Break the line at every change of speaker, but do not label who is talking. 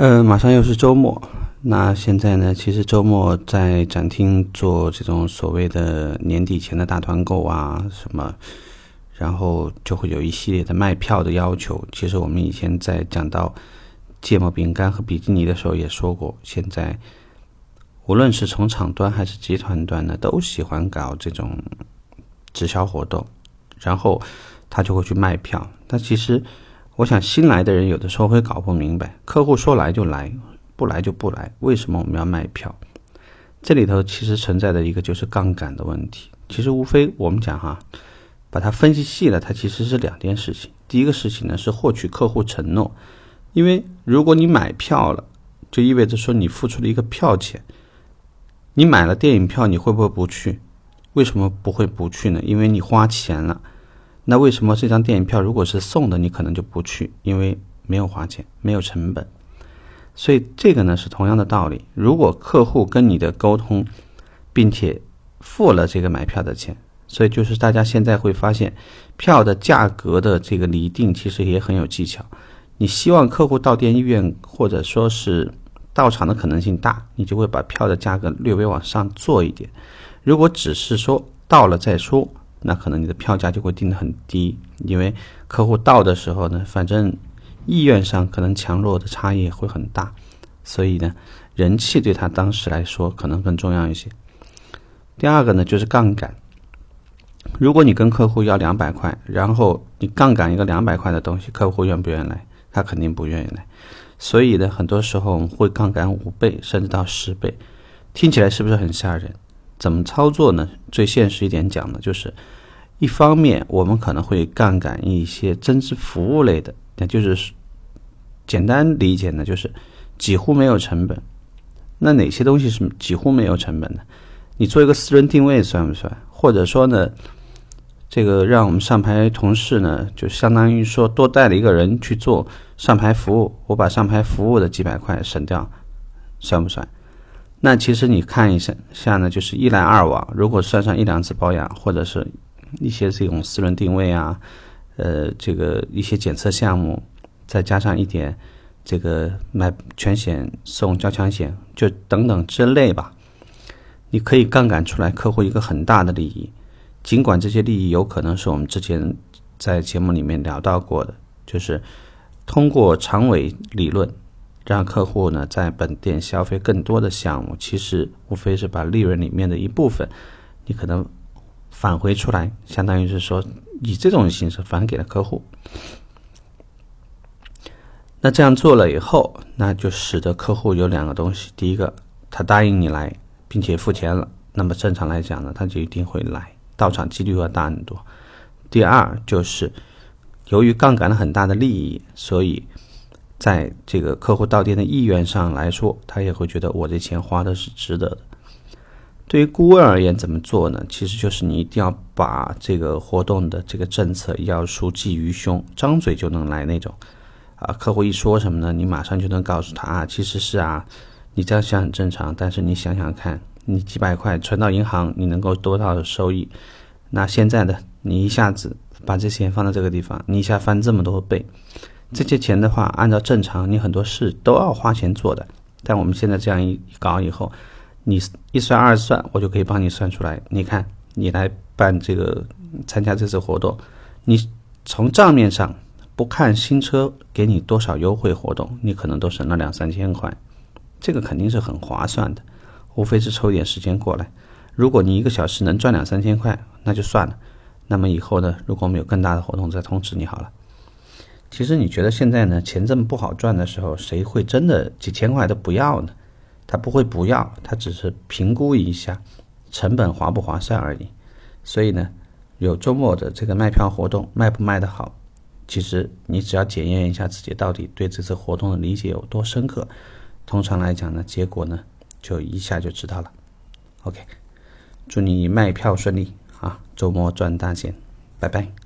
呃，马上又是周末，那现在呢，其实周末在展厅做这种所谓的年底前的大团购啊，什么，然后就会有一系列的卖票的要求。其实我们以前在讲到芥末饼干和比基尼的时候也说过，现在无论是从厂端还是集团端呢，都喜欢搞这种直销活动，然后他就会去卖票。但其实。我想新来的人有的时候会搞不明白，客户说来就来，不来就不来，为什么我们要卖票？这里头其实存在的一个就是杠杆的问题。其实无非我们讲哈，把它分析细了，它其实是两件事情。第一个事情呢是获取客户承诺，因为如果你买票了，就意味着说你付出了一个票钱。你买了电影票，你会不会不去？为什么不会不去呢？因为你花钱了。那为什么这张电影票如果是送的，你可能就不去，因为没有花钱，没有成本。所以这个呢是同样的道理。如果客户跟你的沟通，并且付了这个买票的钱，所以就是大家现在会发现，票的价格的这个厘定其实也很有技巧。你希望客户到店意愿或者说是到场的可能性大，你就会把票的价格略微往上做一点。如果只是说到了再说。那可能你的票价就会定得很低，因为客户到的时候呢，反正意愿上可能强弱的差异会很大，所以呢，人气对他当时来说可能更重要一些。第二个呢，就是杠杆。如果你跟客户要两百块，然后你杠杆一个两百块的东西，客户愿不愿意来？他肯定不愿意来。所以呢，很多时候我们会杠杆五倍甚至到十倍，听起来是不是很吓人？怎么操作呢？最现实一点讲呢，就是一方面我们可能会杠杆一些增值服务类的，那就是简单理解呢，就是几乎没有成本。那哪些东西是几乎没有成本的？你做一个私人定位算不算？或者说呢，这个让我们上牌同事呢，就相当于说多带了一个人去做上牌服务，我把上牌服务的几百块省掉，算不算？那其实你看一下下呢，就是一来二往，如果算上一两次保养，或者是一些这种私人定位啊，呃，这个一些检测项目，再加上一点这个买全险送交强险，就等等之类吧，你可以杠杆出来客户一个很大的利益。尽管这些利益有可能是我们之前在节目里面聊到过的，就是通过长尾理论。让客户呢在本店消费更多的项目，其实无非是把利润里面的一部分，你可能返回出来，相当于是说以这种形式返给了客户。那这样做了以后，那就使得客户有两个东西：第一个，他答应你来，并且付钱了，那么正常来讲呢，他就一定会来，到场几率要大很多；第二，就是由于杠杆了很大的利益，所以。在这个客户到店的意愿上来说，他也会觉得我这钱花的是值得的。对于顾问而言，怎么做呢？其实就是你一定要把这个活动的这个政策要熟记于胸，张嘴就能来那种。啊，客户一说什么呢？你马上就能告诉他啊，其实是啊，你这样想很正常，但是你想想看，你几百块存到银行，你能够多大的收益？那现在的你一下子把这钱放到这个地方，你一下翻这么多倍。这些钱的话，按照正常，你很多事都要花钱做的。但我们现在这样一搞以后，你一算二算，我就可以帮你算出来。你看，你来办这个参加这次活动，你从账面上不看新车给你多少优惠活动，你可能都省了两三千块，这个肯定是很划算的。无非是抽点时间过来，如果你一个小时能赚两三千块，那就算了。那么以后呢，如果我们有更大的活动，再通知你好了。其实你觉得现在呢，钱这么不好赚的时候，谁会真的几千块都不要呢？他不会不要，他只是评估一下成本划不划算而已。所以呢，有周末的这个卖票活动卖不卖得好，其实你只要检验一下自己到底对这次活动的理解有多深刻，通常来讲呢，结果呢就一下就知道了。OK，祝你卖票顺利啊，周末赚大钱，拜拜。